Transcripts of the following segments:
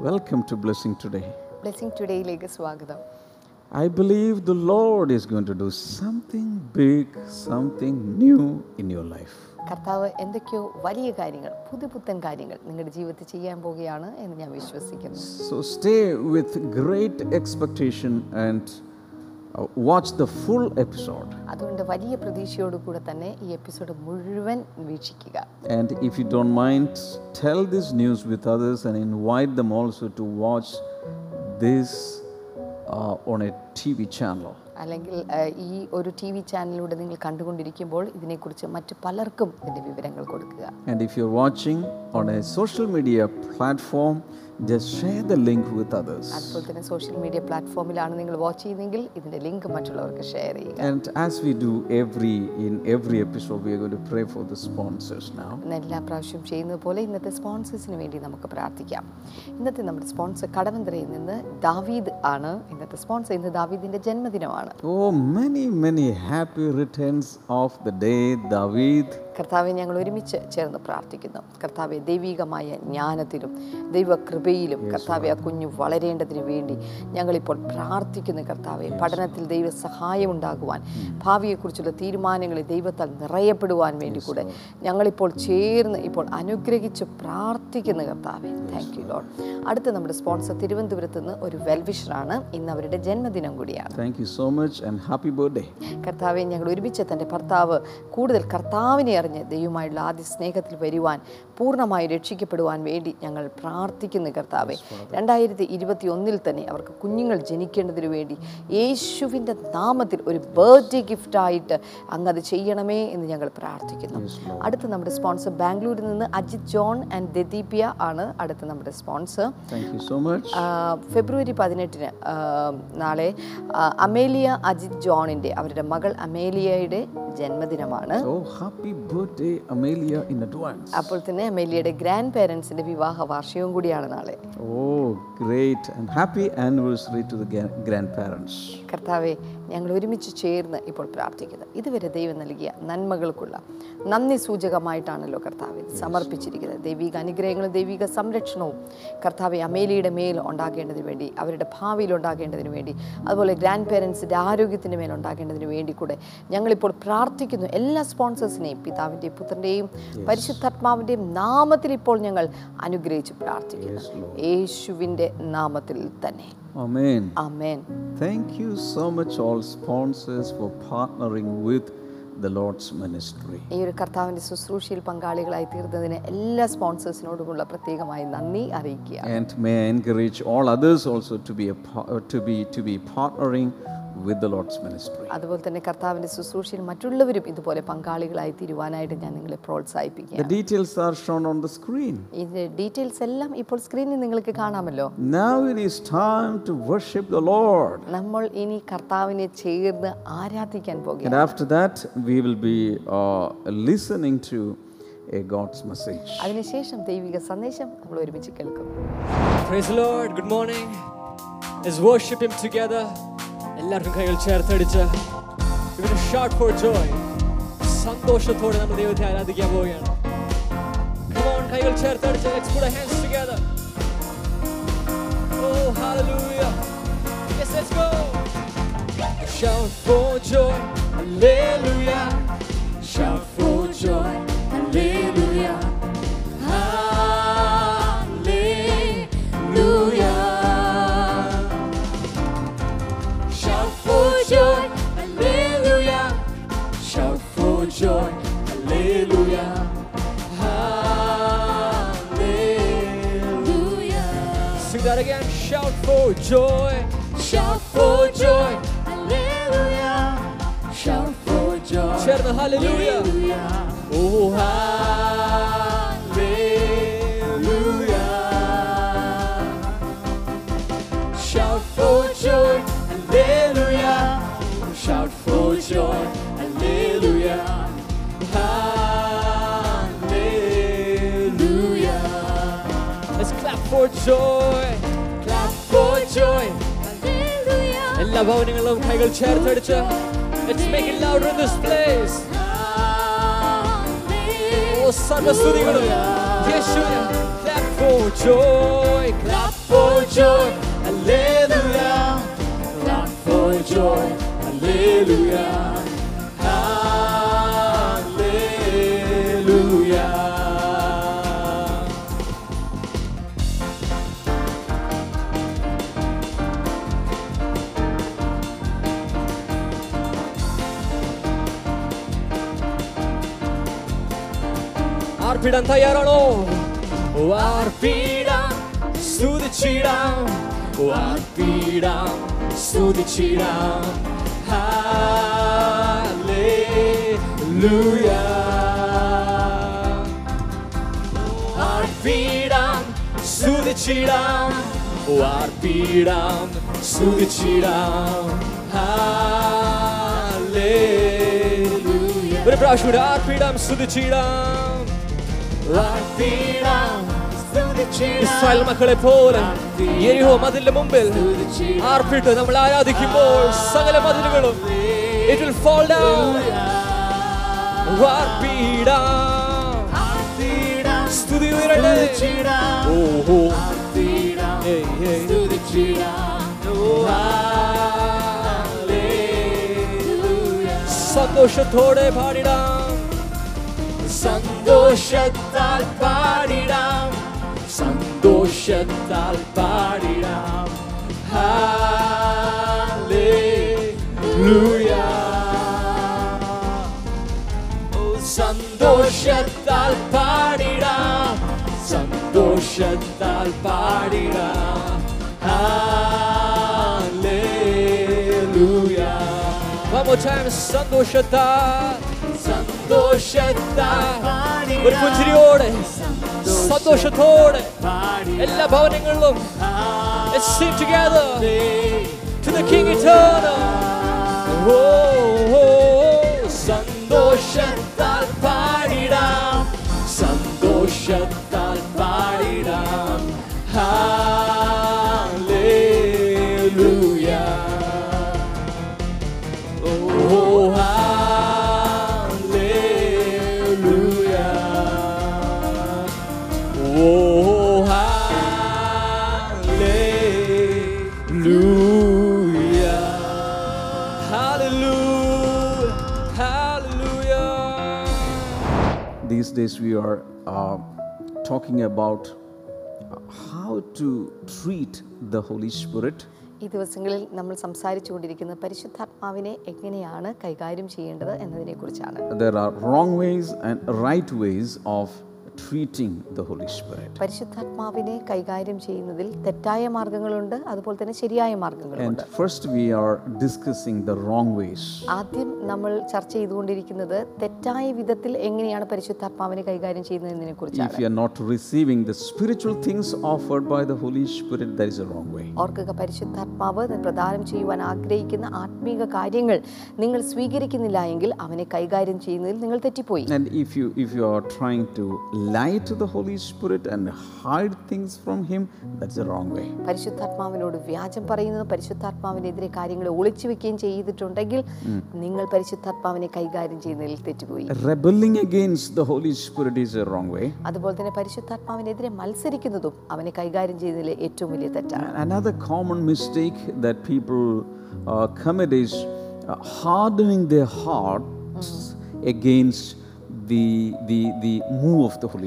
Welcome to Blessing Today. Blessing ടുഡേയിലേക്ക് സ്വാഗതം I believe the Lord is going to do something big, something new in your life. കർത്താവ് എന്തൊക്കെയോ വലിയ കാര്യങ്ങൾ പുതുപുത്തൻ കാര്യങ്ങൾ നിങ്ങളുടെ ജീവിതത്തിൽ ചെയ്യാൻ പോവുകയാണ് എന്ന് ഞാൻ വിശ്വസിക്കുന്നു So stay with great expectation and uh, watch the full episode. അതുകൊണ്ട് വലിയ പ്രതീക്ഷയോടു കൂടെ തന്നെ ഈ എപ്പിസോഡ് മുഴുവൻ വീക്ഷിക്കുക And if you don't mind, tell this news with others and invite them also to watch this uh, on a TV channel. അല്ലെങ്കിൽ ഈ ഒരു T V ചാനലിലൂടെ നിങ്ങൾ കണ്ടുകൊണ്ടിരിക്കുമ്പോൾ ഇതിനെക്കുറിച്ച് മറ്റു പലർക്കും ഇതിന്റെ വിവരങ്ങൾ കൊടുക്കുക And if you're watching on a social media platform, just share the link with others. അതുപോലെ തന്നെ സോഷ്യൽ മീഡിയ പ്ലാറ്റ്ഫോമിലാണ് നിങ്ങൾ വാച്ച് ചെയ്യുന്നതെങ്കിൽ ഇതിന്റെ ലിങ്ക് മറ്റുള്ളവർക്ക് ഷെയർ ചെയ്യുക And as we do every in every episode, we are going to pray for the sponsors now. ഇന്ന് എല്ലാ പ്രാവശ്യം ചെയ്യുന്നത് പോലെ ഇന്നത്തെ സ്പോൺസേഴ്സിന് വേണ്ടി നമുക്ക് പ്രാർത്ഥിക്കാം ഇന്നത്തെ നമ്മുടെ സ്പോൺസർ കടവന്തരയിൽ നിന്ന് ദാവീദ് ആണ് ഇന്നത്തെ സ്പോൺസർ ഇന്ന് ദാവീദിന്റെ ജന്മദിനമാണ് Oh, many, many happy returns of the day, David. കർത്താവെ ഞങ്ങൾ ഒരുമിച്ച് ചേർന്ന് പ്രാർത്ഥിക്കുന്നു. കർത്താവെ ദൈവികമായ ജ്ഞാനത്തിലും ദൈവകൃപയിലും കർത്താവെ ആ കുഞ്ഞു വളരേണ്ടതിന് വേണ്ടി ഞങ്ങളിപ്പോൾ പ്രാർത്ഥിക്കുന്നു കർത്താവെ. പഠനത്തിൽ ദൈവ സഹായം ഉണ്ടാകുവാൻ ഭാവിയെക്കുറിച്ചുള്ള തീരുമാനങ്ങളിൽ ദൈവത്താൽ നിറയപ്പെടുവാൻ വേണ്ടി കൂടെ ഞങ്ങളിപ്പോൾ ചേർന്ന് ഇപ്പോൾ അനുഗ്രഹിച്ച് പ്രാർത്ഥിക്കുന്നു കർത്താവെ. താങ്ക് യു ലോഡ് അടുത്ത നമ്മുടെ സ്പോൺസർ തിരുവനന്തപുരത്ത് നിന്ന് ഒരു വെൽവിഷറാണ്. ഇന്ന് അവരുടെ ജന്മദിനം കൂടിയാണ്. Thank you so much and happy birthday കർത്താവെ ഞങ്ങൾ ഒരുമിച്ച് തന്റെ ഭർത്താവ് കൂടുതൽ കർത്താവിനെ അറിഞ്ഞ് ദൈവമായുള്ള ആദ്യ സ്നേഹത്തിൽ വരുവാൻ പൂർണമായി രക്ഷിക്കപ്പെടുവാൻ വേണ്ടി ഞങ്ങൾ പ്രാർത്ഥിക്കുന്നു കർത്താവെ. രണ്ടായിരത്തി ഇരുപത്തി ഒന്നിൽ തന്നെ അവർക്ക് കുഞ്ഞുങ്ങൾ ജനിക്കേണ്ടതിന് വേണ്ടി യേശുവിന്റെ നാമത്തിൽ ഒരു ബർത്ത്ഡേ ഗിഫ്റ്റായിട്ട് അങ്ങ് അത് ചെയ്യണമേ എന്ന് ഞങ്ങൾ പ്രാർത്ഥിക്കുന്നു. അടുത്ത നമ്മുടെ സ്പോൺസർ ബാംഗ്ലൂരിൽ നിന്ന് അജിത് ജോൺ ആൻഡ് ദദീപ്യ ആണ് അടുത്ത നമ്മുടെ സ്പോൺസർ. Thank you so ഫെബ്രുവരി പതിനെട്ടിന് നാളെ അമേലിയ അജിത് ജോണിന്റെ അവരുടെ മകൾ അമേലിയയുടെ ജന്മദിനമാണ്. അപ്പോൾ happy അമേലിയുടെ ഗ്രാൻഡ് പേരൻസിന്റെ വിവാഹ വാർഷികവും കൂടിയാണ് നാളെ. ഓ great and happy anniversary to the grandparents കർത്താവേ ഞങ്ങൾ ഒരുമിച്ച് ചേർന്ന് ഇപ്പോൾ പ്രാർത്ഥിക്കുന്നത് ഇതുവരെ ദൈവം നൽകിയ നന്മകൾക്കുള്ള നന്ദി സൂചകമായിട്ടാണല്ലോ കർത്താവ് സമർപ്പിച്ചിരിക്കുന്നത്. ദൈവിക അനുഗ്രഹങ്ങളും ദൈവിക സംരക്ഷണവും കർത്താവ് അമേലിയുടെ മേൽ ഉണ്ടാകേണ്ടതിന് വേണ്ടി അവരുടെ ഭാവിയിൽ ഉണ്ടാകേണ്ടതിന് വേണ്ടി അതുപോലെ ഗ്രാൻഡ് പേരൻസിന്റെ ആരോഗ്യത്തിന് മേൽ ഉണ്ടാകേണ്ടതിന് വേണ്ടി കൂടെ ഞങ്ങളിപ്പോൾ പ്രാർത്ഥിക്കുന്നു. എല്ലാ സ്പോൺസേഴ്സിനെയും പിതാവിന്റെയും പുത്രന്റെയും പരിശുദ്ധാത്മാവിന്റെയും നാമത്തിൽ ഇപ്പോൾ ഞങ്ങൾ അനുഗ്രഹിച്ച് പ്രാർത്ഥിക്കുന്നു. യേശുവിന്റെ നാമത്തിൽ തന്നെ. Amen. Amen Thank you so much, all sponsors, for partnering with the Lord's ministry. ഈ ഒരു കർത്താവിൻ്റെ ശുശ്രൂഷയിൽ പങ്കാളികളായി തീർന്നതിന് എല്ലാ സ്പോൺസേഴ്സിനോടുമുള്ള പ്രത്യേകമായി നന്ദി അറിയിക്കുക And may I encourage all others also to be a, pa- uh, to be to be partnering with the Lord's ministry. അതുപോലെ തന്നെ കർത്താവിന്റെ ശുശ്രൂഷയിൽ മറ്റുള്ളവരും ഇതുപോലെ പങ്കാളികളായി തീരുവാനായിട്ട് ഞാൻ നിങ്ങളെ The details are shown on the screen. ഇതിന്റെ ഡീറ്റെയിൽസ് എല്ലാം ഇപ്പോൾ സ്ക്രീനിൽ നിങ്ങൾക്ക് കാണാമല്ലോ Now it is time to worship the Lord. നമ്മൾ ഇനി കർത്താവിനെ ചേർന്ന് ആരാധിക്കാൻ And after that, we will be uh, listening to a God's message. അതിനുശേഷം ദൈവിക സന്ദേശം നമ്മൾ ഒരുമിച്ച് കേൾക്കും Praise the Lord. Good morning. Let's worship Him together. എല്ലാവർക്കും കൈകൾ ചേർത്തടിച്ച് ഇവന് ഷാർട്ട് ഫോർ ജോയ് സന്തോഷത്തോടെ നമ്മൾ ദൈവത്തെ ആരാധിക്കാൻ പോവുകയാണ് Come on, കൈകൾ ചേർത്തടിച്ച് let's put our hands together. Oh, hallelujah. Yes, let's go. Shout for joy. Hallelujah. Shout for joy. Hallelujah. Hallelujah. that again. Shout for joy, shout for joy, hallelujah. Shout for joy, ചേർന്ന് hallelujah. Oh, hallelujah. Shout for joy, hallelujah. Shout for joy, hallelujah. Hallelujah. Let's clap for joy. എല്ലാ ഭവനങ്ങളിലും കൈകൾ ചേർത്തടിച്ച് Let's make it louder in this place. ഓ സർവസ്തുതികളും യേശുവിന് clap for joy, clap for joy, hallelujah. Clap for joy, hallelujah. Hallelujah. ആർപ്പിടാൻ തയ്യാറാണോ ഓ, ആർപ്പിടാം സ്തുതിച്ചിടാം ഓ, ആർപ്പിടാം സ്തുതിച്ചിടാം hallelujah ആർപ്പിടാം സ്തുതിച്ചിടാം ഓ, ആർപ്പിടാം സ്തുതിച്ചിടാം hallelujah ഒരു പ്രാവശ്യം കൂടി ആർപ്പിടാം സ്തുതിച്ചിടാം Israel മക്കളെ പോലെ എരിഹോ മതിലിന്റെ മുമ്പിൽ ആർപ്പിട്ട് നമ്മൾ ആരാധിക്കുമ്പോൾ സകല മതിലുകളും will fall down. ആർപ്പിടാം. സ്തുതി സന്തോഷത്തോടെ പാടിടാം. സന്തോഷത്താൽ പാടിടാം സന്തോഷത്താൽ പാടിടാം ഹല്ലേലൂയ ഓ സന്തോഷത്താൽ പാടിടാം സന്തോഷത്താൽ പാടിടാം ഹല്ലേലൂയ One more time, സന്തോഷത്താൽ ഒരു പുഞ്ചിരിയോടെ സന്തോഷത്തോടെ എല്ലാ ഭവനങ്ങളിലും ഓ days we are uh, talking about uh, how to treat the Holy Spirit. ഈ ദിവസങ്ങളിൽ നമ്മൾ സംസാരിച്ചു കൊണ്ടിരിക്കുന്ന പരിശുദ്ധാത്മാവിനെ എങ്ങനെയാണ് കൈകാര്യം ചെയ്യേണ്ടത് എന്നതിനെക്കുറിച്ചാണ് There are wrong ways and right ways of treating the Holy Spirit. പരിശുദ്ധാത്മാവിനെ കൈകാര്യം ചെയ്യുന്നതിൽ തെറ്റായ മാർഗങ്ങളുണ്ട് അതുപോലെ തന്നെ ശരിയായ മാർഗങ്ങളുണ്ട് And first we are discussing the wrong ways. ആദ്യം നമ്മൾ ചർച്ച ചെയ്തുകൊണ്ടിരിക്കുന്നത് തെറ്റായ വിധത്തിൽ എങ്ങനെയാണ് പരിശുദ്ധാത്മാവിനെ കൈകാര്യം ചെയ്യുന്നത് എന്നതിനെ if you are not receiving the spiritual things things by the Holy Spirit Spirit, is a wrong way ഓർക്കുക പരിശുദ്ധാത്മാവ് പ്രദാനം ചെയ്യുവാൻ ആഗ്രഹിക്കുന്ന ആത്മീക കാര്യങ്ങൾ നിങ്ങൾ സ്വീകരിക്കുന്നില്ല എങ്കിൽ അവനെ കൈകാര്യം ചെയ്യുന്നതിൽ നിങ്ങൾ തെറ്റിപ്പോയി and if you if you are trying to lie to the Holy Spirit and hide things from Him, that's the wrong way. പരിശുദ്ധാത്മാവിനോട് വ്യാജം പറയുന്നത് പരിശുദ്ധാത്മാവിനെതിരെ കാര്യങ്ങൾ ഒളിച്ചു വെക്കുകയും ചെയ്തിട്ടുണ്ടെങ്കിൽ നിങ്ങൾ പരിശുദ്ധാത്മാവിനെ കൈകാര്യം ചെയ്യുന്നതിൽ തെറ്റുപോയി Rebelling against the Holy Spirit is a wrong way. അതുപോലെ തന്നെ പരിശുദ്ധാത്മാവിനെതിരെ മത്സരിക്കുന്നതും അവനെ കൈകാര്യം ചെയ്യുന്നതിൽ ഏറ്റവും വലിയ തെറ്റാണ് Another common mistake that people uh, commit is uh, hardening their hearts against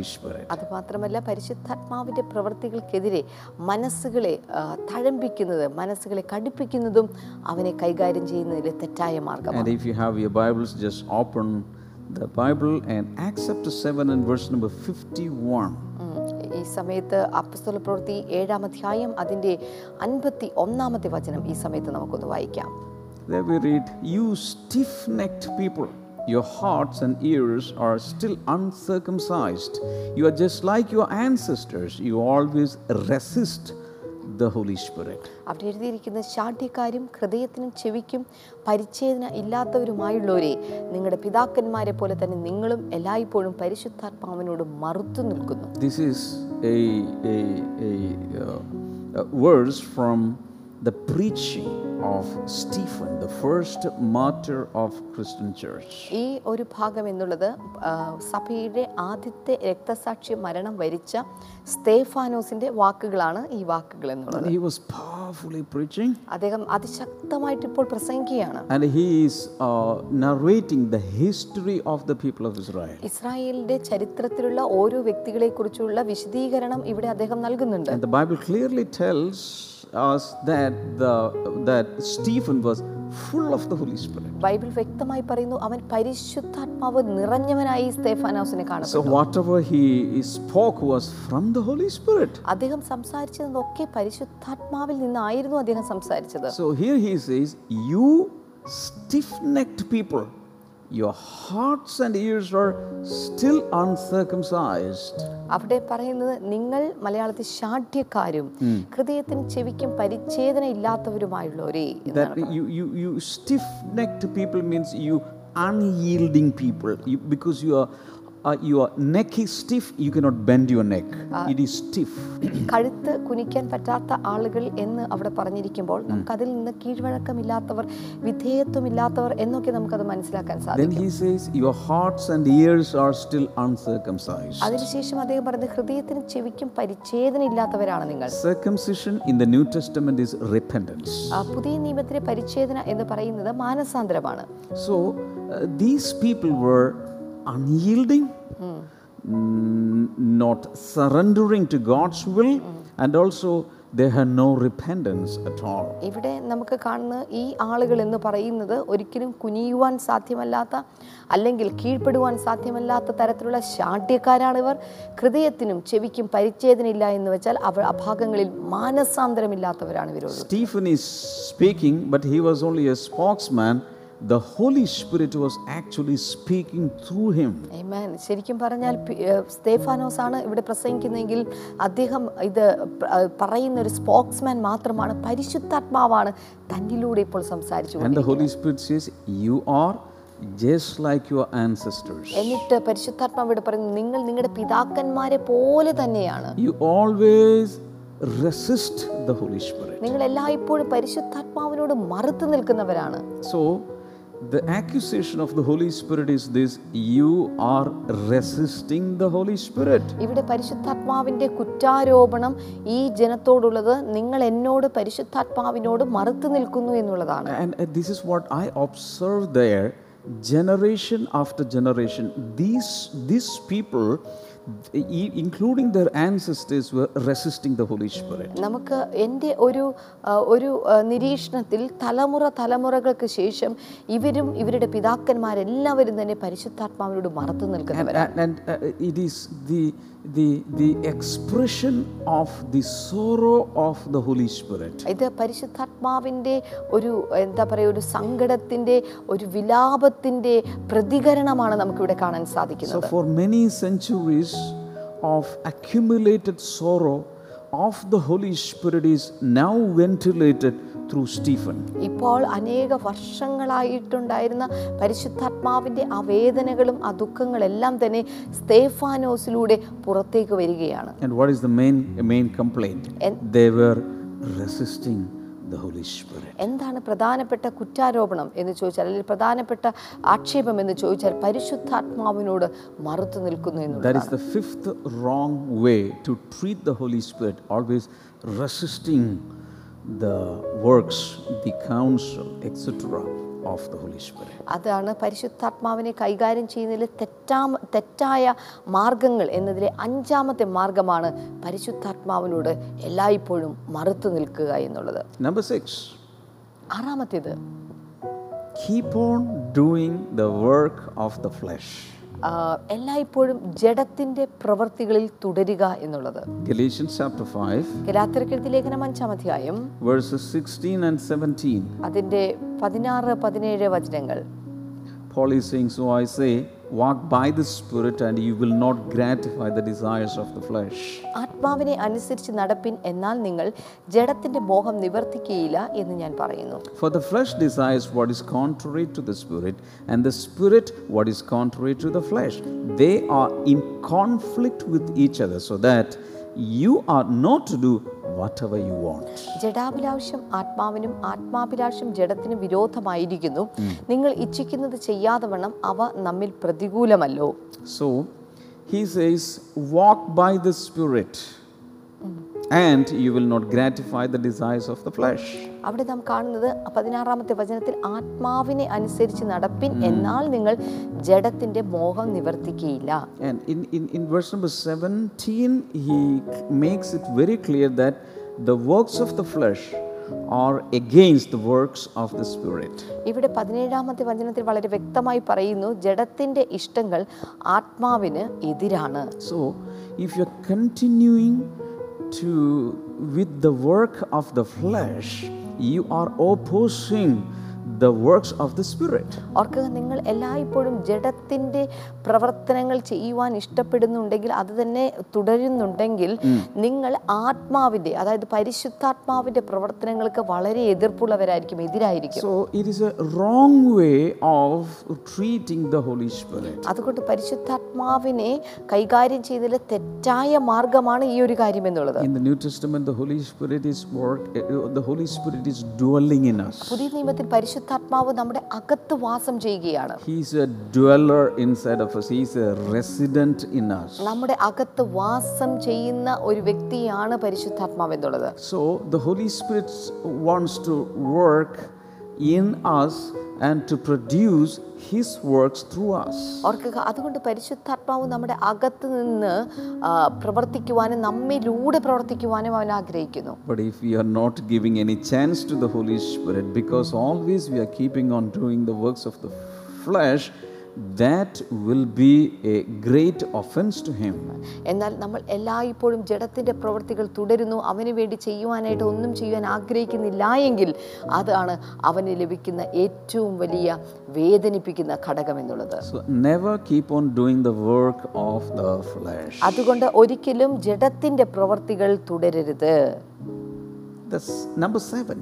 Spirit. അതുമാത്രമല്ല പരിശുദ്ധാത്മാവിന്റെ പ്രവൃത്തികൾക്കെതിരെ മനസ്സുകളെ തഴമ്പിക്കുന്നത് മനസ്സുകളെ കടുപ്പിക്കുന്നതും അവനെ കൈകാര്യം ചെയ്യുന്നതിൽ തെറ്റായ മാർഗമാണ് And if you have your Bibles, just open the Bible and Acts chapter 7 and verse number 51. ഉം. ഈ സമയത്ത് അപ്പസ്തല പ്രവൃത്തി ഏഴാം അധ്യായം അതിന്റെ അൻപത്തി ഒന്നാമത്തെ വചനം ഈ സമയത്ത് നമുക്കൊന്ന് വായിക്കാം There we read, You stiff necked people, your hearts and ears are still uncircumcised. You are just like your ancestors. You always resist the Holy Spirit. അവിടെ എഴുതിയിരിക്കുന്ന ശാഠ്യക്കാരും ഹൃദയത്തിനും ചെവിക്കും പരിച്ഛേദന ഇല്ലാത്തവരുമായുള്ളവരെ നിങ്ങളുടെ പിതാക്കന്മാരെ പോലെ തന്നെ നിങ്ങളും എല്ലായ്പ്പോഴും പരിശുദ്ധാത്മാവിനോട് മറുത്തു നിൽക്കുന്നു This is a, a, a, the a of Stephen, the first martyr of Christian church. ഈ ഒരു ഭാഗം എന്നുള്ളത് സഭയുടെ ആദ്യത്തെ രക്തസാക്ഷി മരണം വരിച്ച സ്തേഫാനോസിന്റെ വാക്കുകളാണ് ഈ വാക്കുകൾ എന്നുള്ളത്. He was powerfully preaching. അദ്ദേഹം അതിശക്തമായിട്ട് ഇപ്പോൾ പ്രസംഗിക്കുകയാണ്. And he is narrating the history of the people of Israel. ഇസ്രായേലിന്റെ ചരിത്രത്തിലുള്ള ഓരോ വ്യക്തികളെക്കുറിച്ചുള്ള വിശദീകരണം ഇവിടെ അദ്ദേഹം നൽകുന്നുണ്ട്. The Bible clearly tells us that, the, that Stephen was full of the Holy Spirit. Bible വ്യക്തമായി പറയുന്നു അവൻ പരിശുദ്ധാത്മാവ് നിറഞ്ഞവനായി സ്തേഫാനോസിനെ കാണപ്പെട്ടു. So, whatever he spoke was from the Holy Spirit. അദ്ദേഹം സംസാരിച്ചതൊക്കെ പരിശുദ്ധാത്മാവിൽ നിന്നായിരുന്നു അദ്ദേഹം സംസാരിച്ചത് So, here he says, You stiff necked people, your hearts and ears are still uncircumcised. അവിടെ പറയുന്നത് നിങ്ങൾ മലയാളത്തിൽ ശാഠ്യക്കാരും ഹൃദയത്തിന് ചെവിക്കും പരിച്ഛേദന ഇല്ലാത്തവരുമായുള്ളവരേ That you, you, you stiff necked people means you unyielding people you, because you are, uh, your neck is stiff, you cannot bend your neck. it is stiff. കഴുത്ത് കുനിക്കാൻ പറ്റാത്ത ആളുകൾ എന്ന് അവിടെ പറഞ്ഞിരിക്കുമ്പോൾ നമുക്കതിൽ നിന്ന് കീഴ്വഴക്കമില്ലാത്തവർ വിധേയത്വമില്ലാത്തവർ എന്നൊക്കെ നമുക്കത് മനസ്സിലാക്കാൻ സാധിക്കും Then he says, Your hearts and ears are still uncircumcised. അതിനുശേഷം അദ്ദേഹം പറയുന്നത് ഹൃദയത്തിന് ചെവിക്കും പരിച്ഛേദന ഇല്ലാത്തവരാണ് നിങ്ങൾ Circumcision in the New Testament is repentance. പുതിയ നിയമത്തിലെ പരിച്ഛേദന എന്ന് പറയുന്നത് മാനസാന്തരമാണ് So uh, these people were unyielding, mm, not surrendering to God's will, and also they no repentance at all. ഇവിടെ നമുക്ക് കാണുന്ന ഈ ആളുകൾ എന്ന് പറയുന്നത് ഒരിക്കലും കുനിയുവാൻ സാധ്യമല്ലാത്ത അല്ലെങ്കിൽ കീഴ്പ്പെടുവാൻ സാധ്യമല്ലാത്ത തരത്തിലുള്ള ശാഠ്യക്കാരാണിവർ ഹൃദയത്തിനും ചെവിക്കും പരിച്ഛേദനയില്ല എന്ന് വെച്ചാൽ അവർ അഭാഗങ്ങളിൽ മാനസാന്തരമില്ലാത്തവരാണ് ഇവരോട് Stephen is speaking but he was only a spokesman. The Holy Spirit was actually speaking through him. Amen. ശരിക്കും പറഞ്ഞാൽ സ്തേഫാനോസ് ആണ് ഇവിടെ പ്രസംഗിക്കുന്നതെങ്കിൽ അദ്ദേഹം ഇത് പറയുന്ന ഒരു സ്പോക്സ്മാൻ മാത്രമാണ് പരിശുദ്ധാത്മാവാണ് തന്നിലൂടെ ഇപ്പോൾ സംസാരിച്ചു And the Holy Spirit says, You are just like your ancestors. എന്നിട്ട് പരിശുദ്ധാത്മാവ് ഇവിടെ പറയുന്നു നിങ്ങൾ നിങ്ങളുടെ പിതാക്കന്മാരെ പോലെ തന്നെയാണ് You always resist the Holy Spirit. നിങ്ങൾ എല്ലായ്പ്പോഴും പരിശുദ്ധാത്മാവിനോട് മറുത്തു നിൽക്കുന്നവരാണ് So, the accusation of the Holy Spirit is this you are resisting the Holy Spirit. ഇവിടെ പരിശുദ്ധാത്മാവിന്റെ കുറ്റാരോപണം ഈ ജനത്തോടുള്ളത് നിങ്ങൾ എന്നോട് പരിശുദ്ധാത്മാവിനോട് മറുത്തു നിൽക്കുന്നു എന്നുള്ളതാണ് And uh, this is what I observed there generation after generation. These, these people, including their ancestors, were resisting the Holy Spirit. നമുക്ക് എന്റെ ഒരു ഒരു നിരീക്ഷണത്തിൽ തലമുറ തലമുറകൾക്ക് ശേഷം ഇവരും ഇവരുടെ പിതാക്കന്മാരെല്ലാവരും തന്നെ പരിശുദ്ധാത്മാവിനോട് മറത്തു നിൽക്കുന്നത് നിൽക്കുന്നവരാണ് and, and it is the, the, the expression of the sorrow of the Holy Spirit. ഇത് പരിശുദ്ധാത്മാവിന്റെ ഒരു എന്താ പറയുക ഒരു സങ്കടത്തിന്റെ ഒരു വിലാപത്തിന്റെ പ്രതികരണമാണ് നമുക്കിവിടെ കാണാൻ സാധിക്കുന്നത് for many centuries of accumulated sorrow of the Holy Spirit is now ventilated through Stephen. ഇപ്പോൾ അനേക വർഷങ്ങളായിട്ടുണ്ടായിരുന്ന പരിശുദ്ധാത്മാവിന്റെ ആ വേദനകളും ആ ദുഃഖങ്ങളെല്ലാം തന്നെ സ്തേഫാനോസിലൂടെ പുറത്തേക്ക് വരികയാണ് And what is the main, main complaint? And- They were resisting the Holy Spirit. എന്താണ് പ്രധാനപ്പെട്ട കുറ്റാരോപണം എന്ന് ചോദിച്ചാൽ അല്ലെങ്കിൽ പ്രധാനപ്പെട്ട ആക്ഷേപം എന്ന് ചോദിച്ചാൽ പരിശുദ്ധാത്മാവിനോട് മറുത്തു നിൽക്കുന്നു That is the fifth wrong way to treat the Holy Spirit, always resisting the works, the counsel, etc. of the Holy Spirit അതാണ് പരിശുദ്ധാത്മാവിനെ കൈകാര്യം ചെയ്യുന്നതിൽ തെറ്റാ തെറ്റായ മാർഗങ്ങൾ എന്നതിലെ അഞ്ചാമത്തെ മാർഗമാണ് പരിശുദ്ധാത്മാവിനോട് എല്ലായ്പ്പോഴും മറുത്തു നിൽക്കുക എന്നുള്ളത്. Number six ആറാമത്തേത്. Keep on doing the work of the flesh. എല്ലായ്പ്പോഴും ജഡത്തിന്റെ പ്രവൃത്തികളിൽ തുടരുക എന്നുള്ളത്. Galatians chapter 5, ഗലാത്തിരക്കെഴുതി ലേഖനം അഞ്ചാം അധ്യായം. verses 16 and 17. അതിന്റെ പതിനാറ് പതിനേഴ് വചനങ്ങൾ. Paul is saying, So I say, walk by the Spirit, and you will not gratify the desires of the flesh. ആത്മാവിനെ അനുസരിച്ച് നടപ്പിൻ എന്നാൽ നിങ്ങൾ ജഡത്തിന്റെ മോഹം നിവർത്തിക്കുകയില്ല എന്ന് ഞാൻ പറയുന്നു For the flesh desires what is contrary to the Spirit, and the Spirit what is contrary to the flesh. They are in conflict with each other, so that you are not to do whatever you want. ജഡാഭിലാഷം ആത്മാവിനും ആത്മാഭിലാഷം ജഡത്തിനും വിരോധമായിരിക്കുന്നു നിങ്ങൾ ഇച്ഛിക്കുന്നത് ചെയ്യാതെ വണ്ണം അവ നമ്മിൽ പ്രതികൂലമല്ലോ So he says, Walk by the Spirit, and you will not gratify the desires of the flesh. അവിടെ നാം കാണുന്നത് പതിനാറാമത്തെ വചനത്തിൽ ആത്മാവിനെ അനുസരിച്ച് നടപ്പിൻ എന്നാൽ നിങ്ങൾ ജഡത്തിന്റെ മോഹം നിവർത്തിക്കുകയില്ല ഇവിടെ പതിനേഴാമത്തെ വചനത്തിൽ വളരെ വ്യക്തമായി പറയുന്നു ജഡത്തിന്റെ ഇഷ്ടങ്ങൾ ആത്മാവിന് എതിരാണ്. So if you are continuing to with the work of the flesh you are opposing the works of the Spirit. ഓർക്കുക നിങ്ങൾ എല്ലായ്പ്പോഴും ജഡത്തിന്റെ പ്രവർത്തനങ്ങൾ ചെയ്യുവാൻ ഇഷ്ടപ്പെടുന്നുണ്ടെങ്കിൽ അത് തന്നെ തുടരുന്നുണ്ടെങ്കിൽ നിങ്ങൾ ആത്മാവിന്റെ അതായത് പരിശുദ്ധാത്മാവിന്റെ പ്രവർത്തനങ്ങൾക്ക് വളരെ എതിർപ്പുള്ളവരായിരിക്കും എതിരായിരിക്കും So, it is a wrong way of treating the Holy Spirit. അതുകൊണ്ട് പരിശുദ്ധാത്മാവിനെ കൈകാര്യം ചെയ്തതിൽ തെറ്റായ മാർഗമാണ് ഈ ഒരു കാര്യം എന്നുള്ളത് In the New Testament, the Holy Spirit is work. The The Holy Spirit is dwelling in us. പുതിയ നിയമത്തിൽ പരിശുദ്ധാത്മാവ് നമ്മുടെ അകത്ത് വാസം ചെയ്യുകയാണ് He's a dweller inside of us. He's a resident in us. നമ്മുടെ അകത്ത് വാസം ചെയ്യുന്ന ഒരു വ്യക്തിയാണ് പരിശുദ്ധാത്മാവ് എന്നുള്ളത് So the Holy Spirit wants to work in us and to produce His works through us. ഓർക്കുക അതുകൊണ്ട് പരിശുദ്ധാത്മാവ് നമ്മുടെ അകത്ത് നിന്ന് പ്രവർത്തിക്കുവാനും നമ്മിലൂടെ പ്രവർത്തിക്കുവാനും അവൻ ആഗ്രഹിക്കുന്നു But if we are not giving any chance to the Holy Spirit, because always we are keeping on doing the works of the flesh, that will be a great offense to Him. എന്നാൽ നമ്മൾ എല്ലായ്പ്പോഴും ജഡത്തിന്റെ പ്രവൃത്തികൾ തുടരുന്നു അവന് വേണ്ടി ചെയ്യുവാനായിട്ട് ഒന്നും ചെയ്യാൻ ആഗ്രഹിക്കുന്നില്ല എങ്കിൽ അതാണ് അവന് ലഭിക്കുന്ന ഏറ്റവും വലിയ വേദനിപ്പിക്കുന്ന ഘടകം എന്നുള്ളത് So never keep on doing the work of the flesh. അതുകൊണ്ട് ഒരിക്കലും ജഡത്തിന്റെ പ്രവൃത്തികൾ തുടരരുത് നമ്പർ number seven.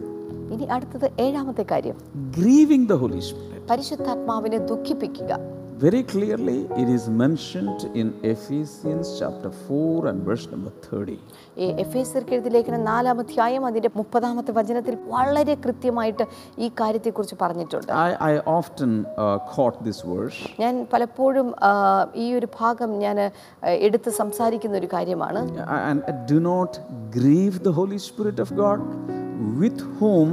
ഇനി അടുത്തത് ഏഴാമത്തെ കാര്യം. ഗ്രീവിംഗ് ദ ഹോളി സ്പിരിറ്റ് പരിശുദ്ധാത്മാവിനെ ദുഃഖിപ്പിക്കുക. Very clearly it is mentioned in Ephesians chapter 4 and verse number 30. ഈ എഫ് എസ് എഴുതിയ ലേഖനം നാലാം അധ്യായം അതിന്റെ മുപ്പതാമത്തെ വചനത്തിൽ വളരെ കൃത്യമായിട്ട് ഈ കാര്യത്തെക്കുറിച്ച് പറഞ്ഞിട്ടുണ്ട്. I I often quote this verse ഞാൻ പലപ്പോഴും ഈ ഒരു ഭാഗം ഞാൻ എടുത്ത് സംസാരിക്കുന്ന ഒരു കാര്യമാണ്. Do not grieve the Holy Spirit of of With whom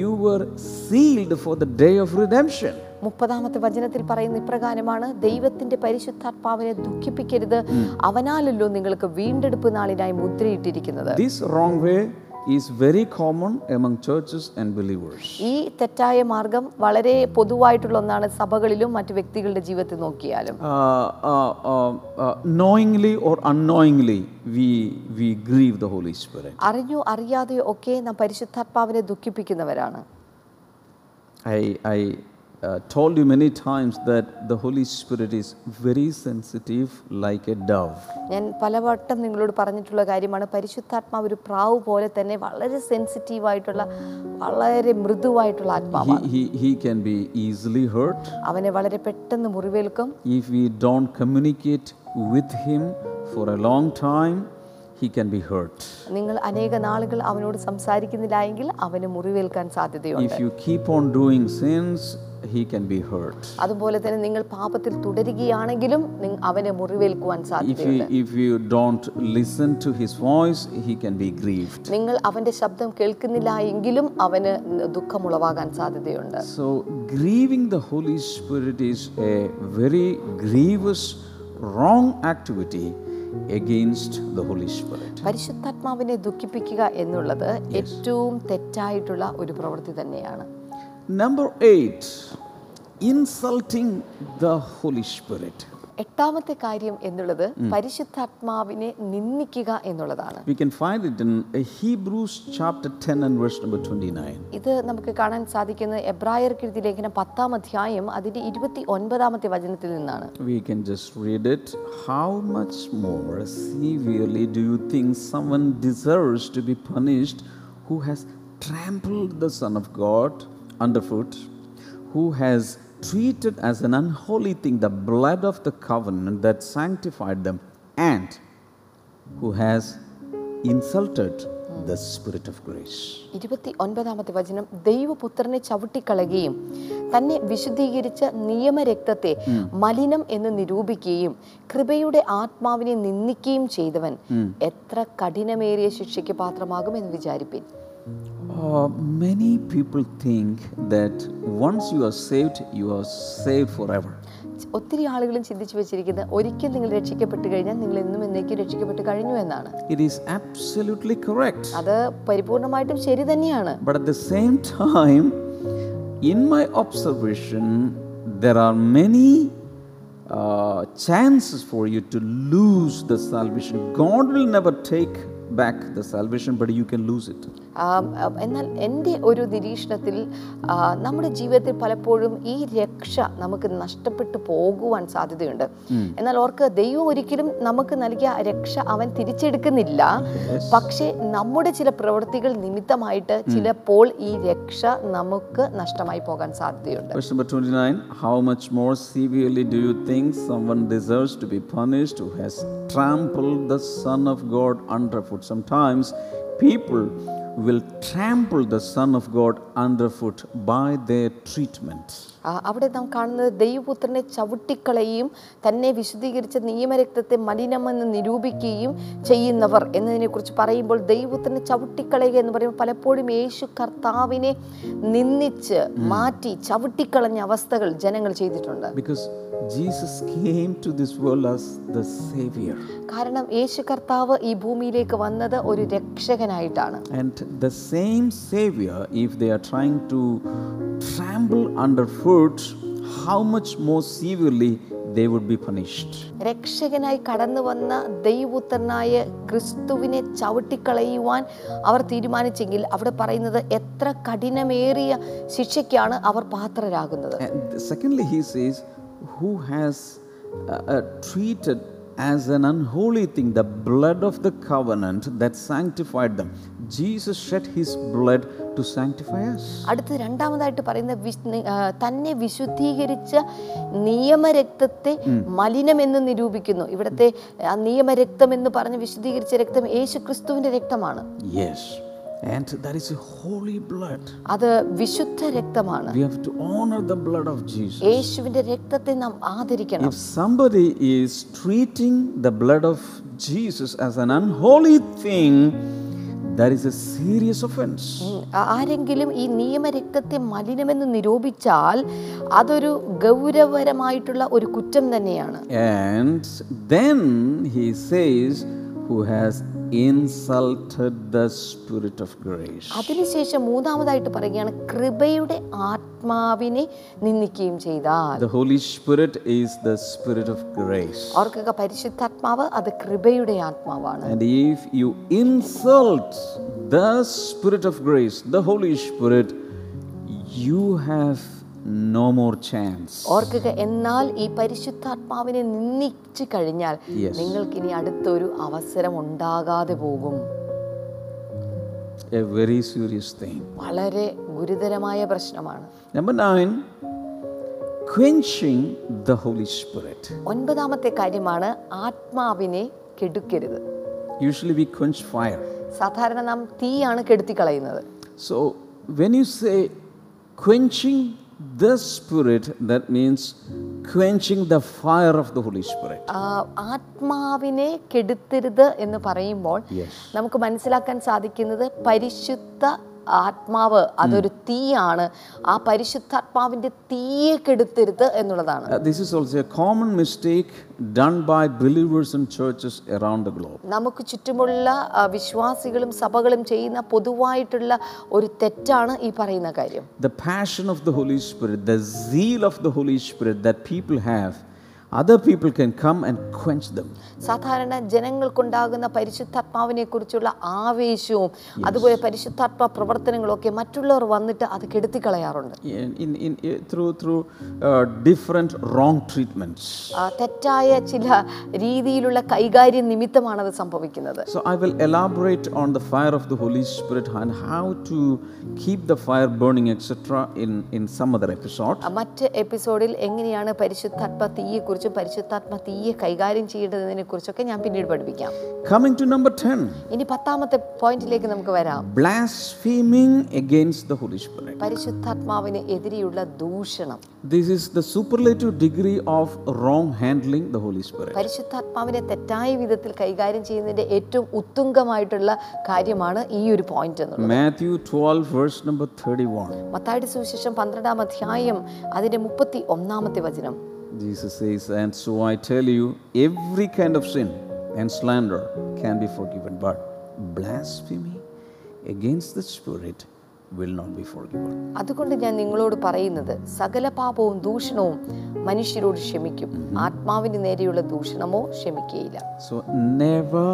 you were sealed for the day of redemption. മുപ്പതാമത്തെ വചനത്തിൽ പറയുന്ന ഇപ്രകാരമാണ് ദൈവത്തിന്റെ പരിശുദ്ധാത്മാവിനെ ദുഃഖിപ്പിക്കരുത്. അവനാലല്ലോ നിങ്ങൾക്ക് വീണ്ടെടുപ്പ് നാളിനായി മുദ്രയിട്ടിരിക്കുന്നത്. This wrong way is very common among churches and believers. ഈ തെറ്റായ മാർഗം വളരെ പൊതുവായിട്ടുള്ള ഒന്നാണ് സഭകളിലും മറ്റു വ്യക്തികളുടെ ജീവിതത്തിൽ നോക്കിയാലും Uh, uh, uh, uh, knowingly or unknowingly, we, we grieve the Holy Spirit. അറിഞ്ഞോ അറിയാതെയോ ഒക്കെ നാം പരിശുദ്ധാത്മാവിനെ ദുഃഖിപ്പിക്കുന്നവരാണ് I, I uh, told you many times that the Holy Spirit is very sensitive like a dove. ഞാൻ പലവട്ടം നിങ്ങളോട് പറഞ്ഞിട്ടുള്ള കാര്യമാണ് പരിശുദ്ധാത്മാവ് ഒരു പ്രാവ് പോലെ തന്നെ വളരെ സെൻസിറ്റീവായിട്ടുള്ള വളരെ മൃദുവായിട്ടുള്ള He, ആത്മാവാണ് he, he can be easily hurt അവനെ വളരെ പെട്ടെന്ന് മുറിവേൽക്കും if we don't communicate with him for a long time. He can be hurt. നിങ്ങൾ അനേക നാളുകൾ അവനോട് സംസാരിക്കുന്നില്ല എങ്കിൽ അവന് മുറിവേൽക്കാൻ സാധ്യതയുണ്ട് If you keep on doing sins, he can be hurt. അതുപോലെ തന്നെ നിങ്ങൾ പാപത്തിൽ തുടരുകയാണെങ്കിലും അവനെ മുറിവേൽക്കുവാൻ സാധ്യതയുണ്ട് if you don't listen to his voice, he can be grieved. നിങ്ങൾ അവന്റെ ശബ്ദം കേൾക്കുന്നില്ല എങ്കിലും അവന് ദുഃഖമുളവാകാൻ സാധ്യതയുണ്ട് So, grieving the Holy Spirit is a very grievous, wrong activity against the Holy Spirit. പരിശുദ്ധാത്മാവിനെ ദുഃഖിപ്പിക്കുക എന്നുള്ളത് ഏറ്റവും തെറ്റായിട്ടുള്ള ഒരു പ്രവൃത്തി തന്നെയാണ് Number eight, insulting the Holy Spirit. എട്ടാമത്തെ കാര്യം എന്നുള്ളത് പരിശുദ്ധാത്മാവിനെ നിന്ദിക്കുക എന്നുള്ളതാണ് We can find it in uh, Hebrews chapter 10 and verse number 29. ഇത് നമുക്ക് കാണാൻ സാധിക്കുന്നത് എബ്രായർക്ക് എഴുതിയ ലേഖനം പത്താം അധ്യായം അതിന്റെ ഇരുപത്തി ഒൻപതാമത്തെ വചനത്തിൽ നിന്നാണ് We can just read it. How much more severely do you think someone deserves to be punished who has trampled the Son of God underfoot, who has treated as an unholy thing the blood of the covenant that sanctified them, and who has insulted the Spirit of grace. ഇരുപത്തി ഒൻപതാമത്തെ വചനം ദൈവപുത്രനെ ചവിട്ടിക്കളയുകയും തന്നെ വിശുദ്ധീകരിച്ച നിയമരക്തത്തെ മലിനം എന്ന് നിരൂപിക്കുകയും കൃപയുടെ ആത്മാവിനെ നിന്ദിക്കുകയും ചെയ്തവൻ എത്ര കഠിനമേറിയ ശിക്ഷയ്ക്ക് പാത്രമാകും എന്ന് വിചാരിപ്പിൻ. Uh, many people think that once you are saved, you are saved forever. ഒത്തിരി ആളുകളും ചിന്തിച്ചു വെച്ചിരിക്കുന്നത് ഒരിക്കൽ നിങ്ങൾ രക്ഷിക്കപ്പെട്ട് കഴിഞ്ഞാൽ നിങ്ങൾ എന്നും എന്നേക്കും രക്ഷിക്കപ്പെട്ട് കഴിഞ്ഞു എന്നാണ് It is absolutely correct. അത് പരിപൂർണമായിട്ടും ശരി തന്നെയാണ് But at the same time, in my observation, there are many uh, chances for you to lose the salvation. God will never take back the salvation, but you can lose it. ആം, ആ, എന്നാൽ എന്റെ ഒരു നിരീക്ഷണത്തിൽ നമ്മുടെ ജീവിതത്തിൽ പലപ്പോഴും ഈ രക്ഷ നമുക്ക് നഷ്ടപ്പെട്ടു പോകുവാൻ സാധ്യതയുണ്ട്. എന്നാൽ ഓർക്ക് ദൈവം ഒരിക്കലും നമുക്ക് നൽകിയ രക്ഷ അവൻ തിരിച്ചെടുക്കുന്നില്ല. പക്ഷേ നമ്മുടെ ചില പ്രവൃത്തികൾ നിമിത്തമായിട്ട് ചിലപ്പോൾ ഈ രക്ഷ നമുക്ക് നഷ്ടമായി പോകാൻ സാധ്യതയുണ്ട്. Verse number 29 How much more severely do you think someone deserves to be punished who has trampled the Son of God underfoot? Sometimes people will trample the Son of God underfoot by their treatment. അവിടെ നാം കാണുന്നത് ദൈവപുത്രനെ ചവിട്ടിക്കളയും തന്നെ വിശുദ്ധീകരിച്ച നിയമരക്തത്തെ മലിനമെന്ന് നിരൂപിക്കുകയും ചെയ്യുന്നവർ എന്നതിനെക്കുറിച്ച് പറയുമ്പോൾ ദൈവപുത്രനെ ചവിട്ടിക്കളയുക എന്ന് പറയുമ്പോൾ പലപ്പോഴും യേശു കർത്താവിനെ നിന്ദിച്ച് മാറ്റി ചവിട്ടിക്കളഞ്ഞ അവസ്ഥകൾ ജനങ്ങൾ ചെയ്തിട്ടുണ്ട് Because Jesus came to this world as the Savior. കാരണം യേശു കർത്താവ് ഈ ഭൂമിയിലേക്ക് വന്നത് ഒരു രക്ഷകനായിട്ടാണ് And the same Savior, if they are trying to trample underfoot, how much more severely they would be punished. രക്ഷകനായി കടന്നു വന്ന ദൈവപുത്രനായ ക്രിസ്തുവിനെ ചവിട്ടിക്കളയുവാൻ അവർ തീരുമാനിച്ചെങ്കിൽ അവിടെ പറയുന്നത് എത്ര കഠിനമേറിയ ശിക്ഷയ്ക്കാണ് അവർ പാത്രരാകുന്നത് secondly, he says, Who has uh, uh, treated as an unholy thing the blood of the covenant that sanctified them? Jesus shed his blood to sanctify us. അടുത്ത രണ്ടാമതായിട്ട് പറയുന്ന തന്നെ വിശുദ്ധീകരിച്ച നിയമരക്തത്തെ മലിനം എന്ന് നിരൂപിക്കുന്നു ഇവിടുത്തെ നിയമരക്തം എന്ന് പറഞ്ഞ് വിശുദ്ധീകരിച്ച രക്തം യേശു ക്രിസ്തുവിന്റെ രക്തമാണ് Yes. And that is holy blood. അത് വിശുദ്ധ രക്തമാണ് We have to honor the blood of Jesus. യേശുവിന്റെ രക്തത്തെ നാം ആദരിക്കണം If somebody is treating the blood of Jesus as an unholy thing, that is a serious offense. ആരെങ്കിലും ഈ നിയമരക്തത്തെ മലിനമെന്ന് നിരൂപിച്ചാൽ അതൊരു ഗൗരവപരമായിട്ടുള്ള ഒരു കുറ്റം തന്നെയാണ് And then he says, Who has insulted the Spirit of grace. അതിനുശേഷം മൂന്നാമതായിട്ട് പറയുകയാണ് കൃപയുടെ ആത്മാവിനെ നിന്ദിക്കുകയും ചെയ്താൽ. ഓർക്കുക പരിശുദ്ധാത്മാവ് അത് കൃപയുടെ ആത്മാവാണ് And if you insult the Spirit of grace, the Holy Spirit, you have no more chance ഓർക്കുക എന്നാൽ ഈ പരിശുദ്ധാത്മാവിനെ നിന്ദിച്ചു കഴിഞ്ഞാൽ. നിങ്ങൾക്ക് ഇനി അടുത്തൊരു അവസരം ഉണ്ടാകാതെ പോകും A very serious thing. വളരെ ഗുരുതരമായ പ്രശ്നമാണ് Number 9 quenching the Holy Spirit. ഒൻപതാമത്തെ കാര്യമാണ് ആത്മാവിനെ കെടുക്കരുത് Usually we quench fire. സാധാരണ നാം തീയാണ് കെടുത്തിക്കളയുന്നത് So when you say quenching the Spirit, that means quenching the fire of the Holy Spirit. ആ, ആത്മാവിനെ കെടുത്തരുത് എന്ന് പറയുമ്പോൾ. നമുക്ക് മനസ്സിലാക്കാൻ സാധിക്കുന്നത് പരിശുദ്ധ ആത്മാവ് അതൊരു തീയാണ് ആ പരിശുദ്ധാത്മാവിന്റെ തീയെ കെടുത്തരുത് എന്നുള്ളതാണ് Uh, this is also a common mistake done by believers in churches around the globe. നമുക്ക് ചുറ്റുമുള്ള വിശ്വാസികളും സഭകളും ചെയ്യുന്ന പൊതുവായിട്ടുള്ള ഒരു തെറ്റാണ് ഈ പറയുന്ന കാര്യം The passion of the Holy Spirit, the zeal of the Holy Spirit that people have, other people can come and quench them. സാധാരണ ജനങ്ങൾക്കുണ്ടാകുന്ന പരിശുദ്ധാത്മാവിനെ കുറിച്ചുള്ള ആവേശവും അതുപോലെ പരിശുദ്ധാത്മ പ്രവർത്തനങ്ങളൊക്കെ മറ്റുള്ളവർ വന്നിട്ട് അത് in, through through uh, different wrong treatments. തെറ്റായ ചില രീതിയിലുള്ള കൈകാര്യം നിമിത്തമാണ് അത് സംഭവിക്കുന്നത് So I will elaborate on the fire of the Holy Spirit and how to keep the fire burning, etc., in, in some other episode. മറ്റ് എപ്പിസോഡിൽ എങ്ങനെയാണ് പരിശുദ്ധാത്മ തീയെക്കുറിച്ച് കുറിച്ചും പരിശുദ്ധാത്മ തീയെ കൈകാര്യം ചെയ്യേണ്ടതിനെ കുറിച്ചൊക്കെ ഞാൻ പിന്നീട് പഠിപ്പിക്കാം. കമ്മിങ് ടു നമ്പർ 10 ഇനി പത്താമത്തെ പോയിന്റിലേക്ക് നമുക്ക് വരാം. Blaspheming against the Holy Spirit പരിശുദ്ധാത്മാവിനെ എതിരെയുള്ള ദൂഷണം. This is the superlative degree of wrong handling the Holy Spirit. പരിശുദ്ധാത്മാവിനെ തെറ്റായ വിധത്തിൽ കൈകാര്യം ചെയ്യുന്നതിന്റെ ഏറ്റവും ഉത്തുംഗമായിട്ടുള്ള കാര്യമാണ് ഈ ഒരു പോയിന്റ് എന്നുള്ളത്. Matthew 12, verse number 31. മത്തായിയുടെ സുവിശേഷം പന്ത്രണ്ടാം അധ്യായം അതിന്റെ മുപ്പത്തി ഒന്നാമത്തെ വചനം. Jesus says, And so I tell you, every kind of sin and slander can be forgiven, but blasphemy against the Spirit will not be forgiven. അതുകൊണ്ട് ഞാൻ നിങ്ങളോട് പറയുന്നത് സകല പാപവും ദൂഷണവും മനുഷ്യരോട് ക്ഷമിക്കും ആത്മാവിന് നേരെയുള്ള ദൂഷണമോ ക്ഷമിക്കുകയില്ല So never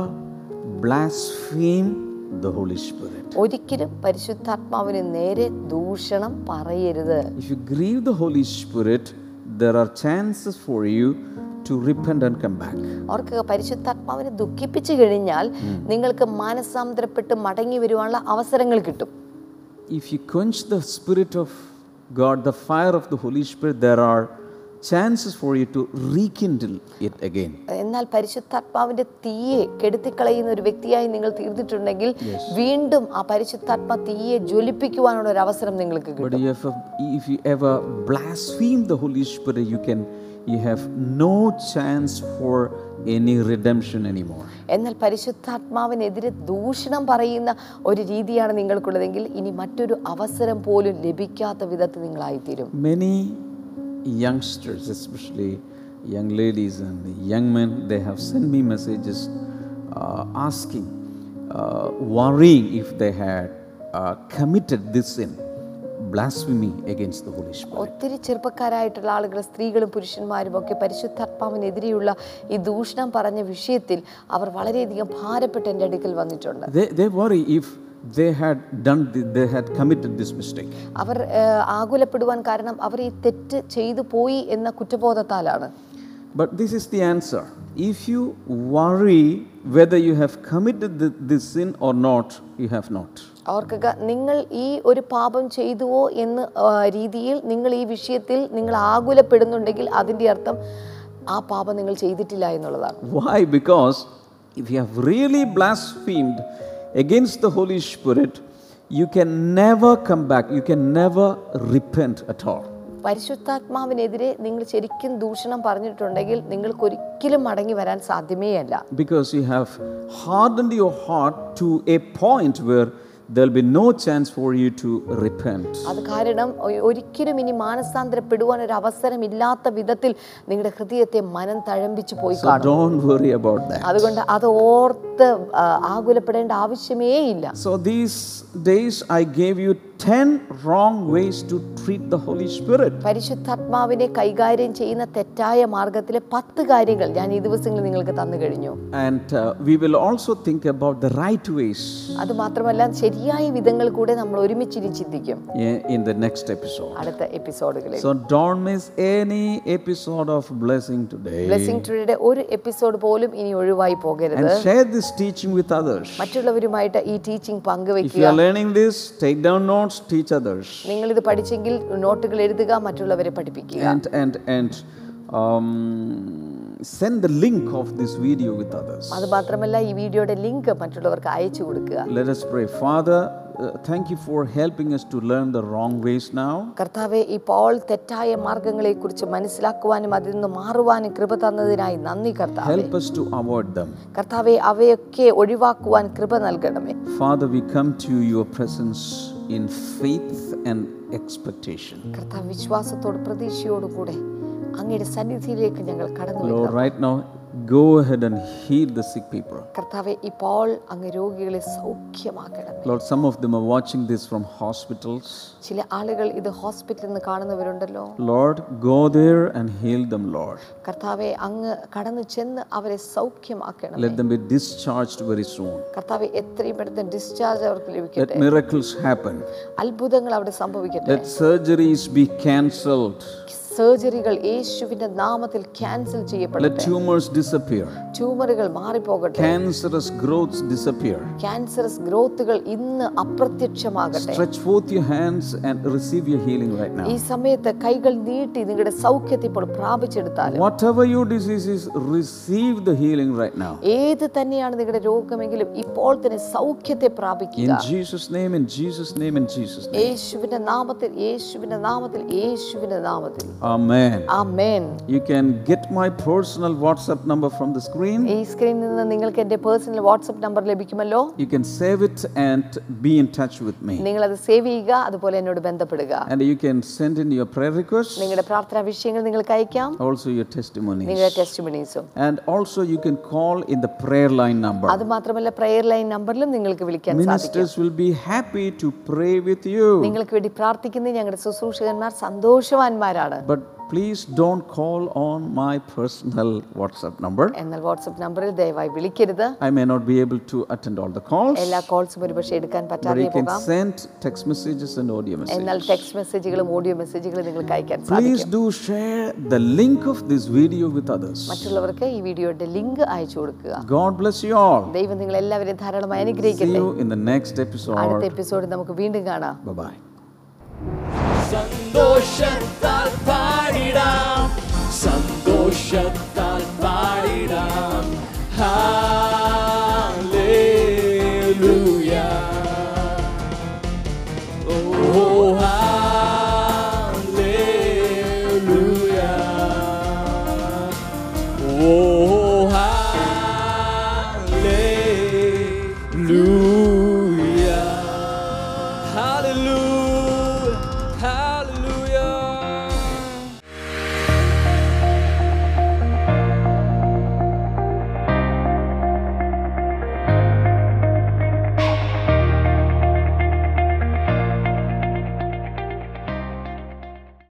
blaspheme the Holy Spirit. ഒരിക്കലും പരിശുദ്ധാത്മാവിന് നേരെ ദൂഷണം പറയരുത് If you grieve the Holy Spirit, there are chances for you to repent and come back. അവർക്ക് പരിശുദ്ധാത്മാവിനെ ദുഃഖിപ്പിച്ചു കഴിഞ്ഞാൽ നിങ്ങൾക്ക് മാനസാന്തരപ്പെട്ട് മടങ്ങി വരുവാനുള്ള അവസരങ്ങൾ കിട്ടും If you quench the Spirit of God, the fire of the Holy Spirit, there are chances for you to rekindle it again. എന്നാൽ പരിശുദ്ധാത്മാവിന്റെ തീയെ കെടുത്തിക്കളയുന്ന ഒരു വ്യക്തിയായി നിങ്ങൾ തീർന്നിട്ടുണ്ടെങ്കിൽ വീണ്ടും ആ പരിശുദ്ധാത്മ തീയെ ജ്വലിപ്പിക്കുവാനുള്ള ഒരു അവസരം നിങ്ങൾക്ക് കിട്ടും But if, if you ever blaspheme the Holy Spirit, you can you have no chance for any redemption anymore. എന്നാൽ പരിശുദ്ധാത്മാവിനെതിരെ ദൂഷണം പറയുന്ന ഒരു രീതിയാണ് നിങ്ങൾക്കുള്ളതെങ്കിൽ ഇനി മറ്റൊരു അവസരം പോലും ലഭിക്കാത്ത വിധത്തിൽ നിങ്ങളായിത്തീരും Many youngsters, especially young ladies and young men, they have sent me messages uh, asking, uh, worrying if they had uh, committed this sin, blasphemy against the Holy Spirit. ഒത്തിരി ചെറുപ്പക്കാരായിട്ടുള്ള ആളുകൾ സ്ത്രീകളും പുരുഷന്മാരും ഒക്കെ പരിശുദ്ധാത്മാവിനെതിരെയുള്ള ഈ ദൂഷണം പറഞ്ഞ വിഷയത്തിൽ അവർ വളരെയധികം ഭാരപ്പെട്ട് എന്റെ അടുക്കൽ വന്നിട്ടുണ്ട് They, had done, the, they had committed this mistake. അവർ ആകുലപ്പെടുവാൻ കാരണം അവർ ഈ തെറ്റ് ചെയ്തു പോയി എന്ന കുറ്റബോധത്താലാണ് But this is the answer. If you worry whether you have committed th- this sin or not, you have not. അവർക്കൊക്കെ നിങ്ങൾ ഈ ഒരു പാപം ചെയ്തുവോ എന്ന് രീതിയിൽ നിങ്ങൾ ഈ വിഷയത്തിൽ നിങ്ങൾ ആകുലപ്പെടുന്നുണ്ടെങ്കിൽ അതിന്റെ അർത്ഥം ആ പാപം നിങ്ങൾ ചെയ്തിട്ടില്ല എന്നുള്ളതാണ് Why? Because if you have really blasphemed against the Holy Spirit, you can never come back, you can never repent at all. പരിശുദ്ധാത്മാവിനെതിരെ നിങ്ങൾ ശരിക്കും ദൂഷണം പറഞ്ഞിട്ടുണ്ടെങ്കിൽ നിങ്ങൾക്ക് ഒരിക്കലും മടങ്ങി വരാൻ സാധ്യമേയല്ല Because you have hardened your heart to a point where there'll be no chance for you to repent. അത് കാരണം ഒരിക്കലും ഇനി മാനസാന്തരപ്പെടുവാൻ ഒരു അവസരമില്ലാത്ത വിധത്തിൽ നിങ്ങളുടെ ഹൃദയത്തെ മനം തഴമ്പിച്ചു പോയി So don't worry about that. അതുകൊണ്ട് അത് ഓർത്ത് ആകുലപ്പെടേണ്ട ആവശ്യമേ ഇല്ല So these days I gave you 10 wrong ways to treat the Holy Spirit. പരിശുദ്ധാത്മാവിനെ കൈകാര്യം ചെയ്യുന്ന തെറ്റായ മാർഗത്തിലെ പത്ത് കാര്യങ്ങൾ ഞാൻ ഈ ദിവസങ്ങളിൽ നിങ്ങൾക്ക് തന്നു കഴിഞ്ഞു And uh, we will also think about the right ways അത് മാത്രമല്ല ശരിയായ വിധങ്ങൾ കൂടെ നമ്മൾ ഒരുമിച്ചിരി ചിന്തിക്കും in the next episode. അടുത്ത എപ്പിസോഡുകളിൽ So don't miss any episode of blessing today. Blessing ടുഡേയുടെ ഒരു എപ്പിസോഡ് പോലും ഇനി ഒഴിവായി പോകരുത് And share this teaching with others. മറ്റുള്ളവരുമായിട്ട് ഈ ടീച്ചിംഗ് പങ്കുവെക്കുക If you പങ്കുവെക്കുക are learning this, take down notes, teach others. നിങ്ങൾ ഇത് പഠിച്ചെങ്കിൽ നോട്ടുകൾ എഴുതുക മറ്റുള്ളവരെ പഠിപ്പിക്കുക And and and um, send the link of this video with others. അത് മാത്രമല്ല ഈ വീഡിയോയുടെ ലിങ്ക് മറ്റുള്ളവർക്ക് അയച്ചു കൊടുക്കുക Let us pray. Father, uh, thank you for helping us to learn the wrong ways now. കർത്താവെ ഇപ്പോൾ തെറ്റായ മാർഗങ്ങളെക്കുറിച്ച് മനസ്സിലാക്കുവാനും അതിൽ നിന്ന് മാറുവാനും കൃപ തന്നതിനായി നന്ദി കർത്താവെ Help us to avoid them. കർത്താവെ അവയൊക്കെ ഒഴിവാക്കുവാൻ കൃപ നൽകണമേ Father, we come to your presence in faith and expectation. കർത്താവ് വിശ്വാസത്തോട് പ്രതീക്ഷയോടും കൂടെ അങ്ങയുടെ സന്നിധിയിലേക്ക് ഞങ്ങൾ കടന്നു Lord, വരുന്നു right now, go ahead and heal the sick people. കർത്താവെ ഇപ്പോൾ അങ്ങ് രോഗികളെ സൗഖ്യമാക്കണമേ Lord, some of them are watching this from hospitals. ചില ആളുകൾ ഇത് ഹോസ്പിറ്റലിൽ നിന്ന് കാണുന്നവരുണ്ടല്ലോ Lord, go there and heal them, Lord. കർത്താവെ അങ്ങ് കടന്നു ചെന്ന് അവരെ സൗഖ്യമാക്കണം Let them be discharged very soon. കർത്താവെ എത്രയും പെട്ടെന്ന് ഡിസ്ചാർജ് അവർക്ക് Let ലഭിക്കട്ടെ miracles happen. അത്ഭുതങ്ങൾ അവിടെ സംഭവിക്കട്ടെ Let surgeries be cancelled. സർജറികൾ യേശുവിന്റെ നാമത്തിൽ ക്യാൻസൽ ചെയ്യപ്പെടട്ടെ. ലെറ്റ് ട്യൂമേഴ്സ് ഡിസപ്പിയർ ട്യൂമറുകൾ മാറിപോകട്ടെ ക്യാൻസറസ് ഗ്രോത്ത്സ് ഡിസപ്പിയർ ക്യാൻസറസ് ഗ്രോത്തുകൾ ഇന്ന് അപ്രത്യക്ഷമാകട്ടെ. Stretch forth your hands and receive your healing right now ഈ സമയത്ത് കൈകൾ നീട്ടി നിങ്ങളുടെ സൗഖ്യത്തെ ഇപ്പോൾ പ്രാപിച്ചെടുത്താലും whatever your disease is receive the healing right now ഏത് തന്നെയാണ് നിങ്ങളുടെ രോഗമെങ്കിലും ഇപ്പോൾ തന്നെ സൗഖ്യത്തെ പ്രാപിക്കുക. In Jesus name in Jesus name in Jesus name യേശുവിന്റെ നാമത്തിൽ യേശുവിന്റെ നാമത്തിൽ യേശുവിന്റെ നാമത്തിൽ. Amen. Amen You can get my personal WhatsApp number from the screen. ഈ സ്ക്രീനിൽ നിന്ന് നിങ്ങൾക്ക് എൻ്റെ പേഴ്സണൽ വാട്സപ്പ് നമ്പർ ലഭിക്കുമല്ലോ You can save it and be in touch with me. നിങ്ങൾ അത് സേവ് ചെയ്യുക അതുപോലെ എന്നോട് ബന്ധപ്പെടുക And you can send in your prayer requests, നിങ്ങളുടെ പ്രാർത്ഥനാ വിഷയങ്ങൾ നിങ്ങൾക്ക് അയക്കാം also your testimonies. നിങ്ങളുടെ ടെസ്റ്റിമണീസും And also you can call in the prayer line number. അത് മാത്രമല്ല പ്രയർ ലൈൻ നമ്പറിലും നിങ്ങൾക്ക് വിളിക്കാൻ സാധിക്കും Ministers will be happy to pray with you. നിങ്ങൾക്ക് വേണ്ടി പ്രാർത്ഥിക്കുന്ന ഞങ്ങളുടെ ശുശ്രൂഷകന്മാർ സന്തോഷവാന്മാരാണ് Please don't call on my personal WhatsApp number. എന്നാൽ വാട്സപ്പ് നമ്പറിൽ ദയവായി വിളിക്കരുത് I may not be able to attend all the calls, എല്ലാ കോൾസും ഒരുപക്ഷെ എടുക്കാൻ but പറ്റാതെ you can പോകാം send text messages and audio എന്നാൽ messages. ടെക്സ്റ്റ് മെസ്സേജുകളും ഓഡിയോ മെസ്സേജുകളും നിങ്ങൾക്ക് അയക്കാൻ Please സാധിക്കും do share the link of this video with others. മറ്റുള്ളവർക്ക് ഈ വീഡിയോയുടെ ലിങ്ക് അയച്ചു കൊടുക്കുക God bless you all. ദൈവം നിങ്ങൾ എല്ലാവരെയും ധാരാളമായി See അനുഗ്രഹിക്കട്ടെ you in the next അടുത്ത episode. എപ്പിസോഡ് നമുക്ക് വീണ്ടും കാണാം Bye bye. സന്തോഷത്താൽ പാടിടാം സന്തോഷത്താൽ പാടിടാം ഹാ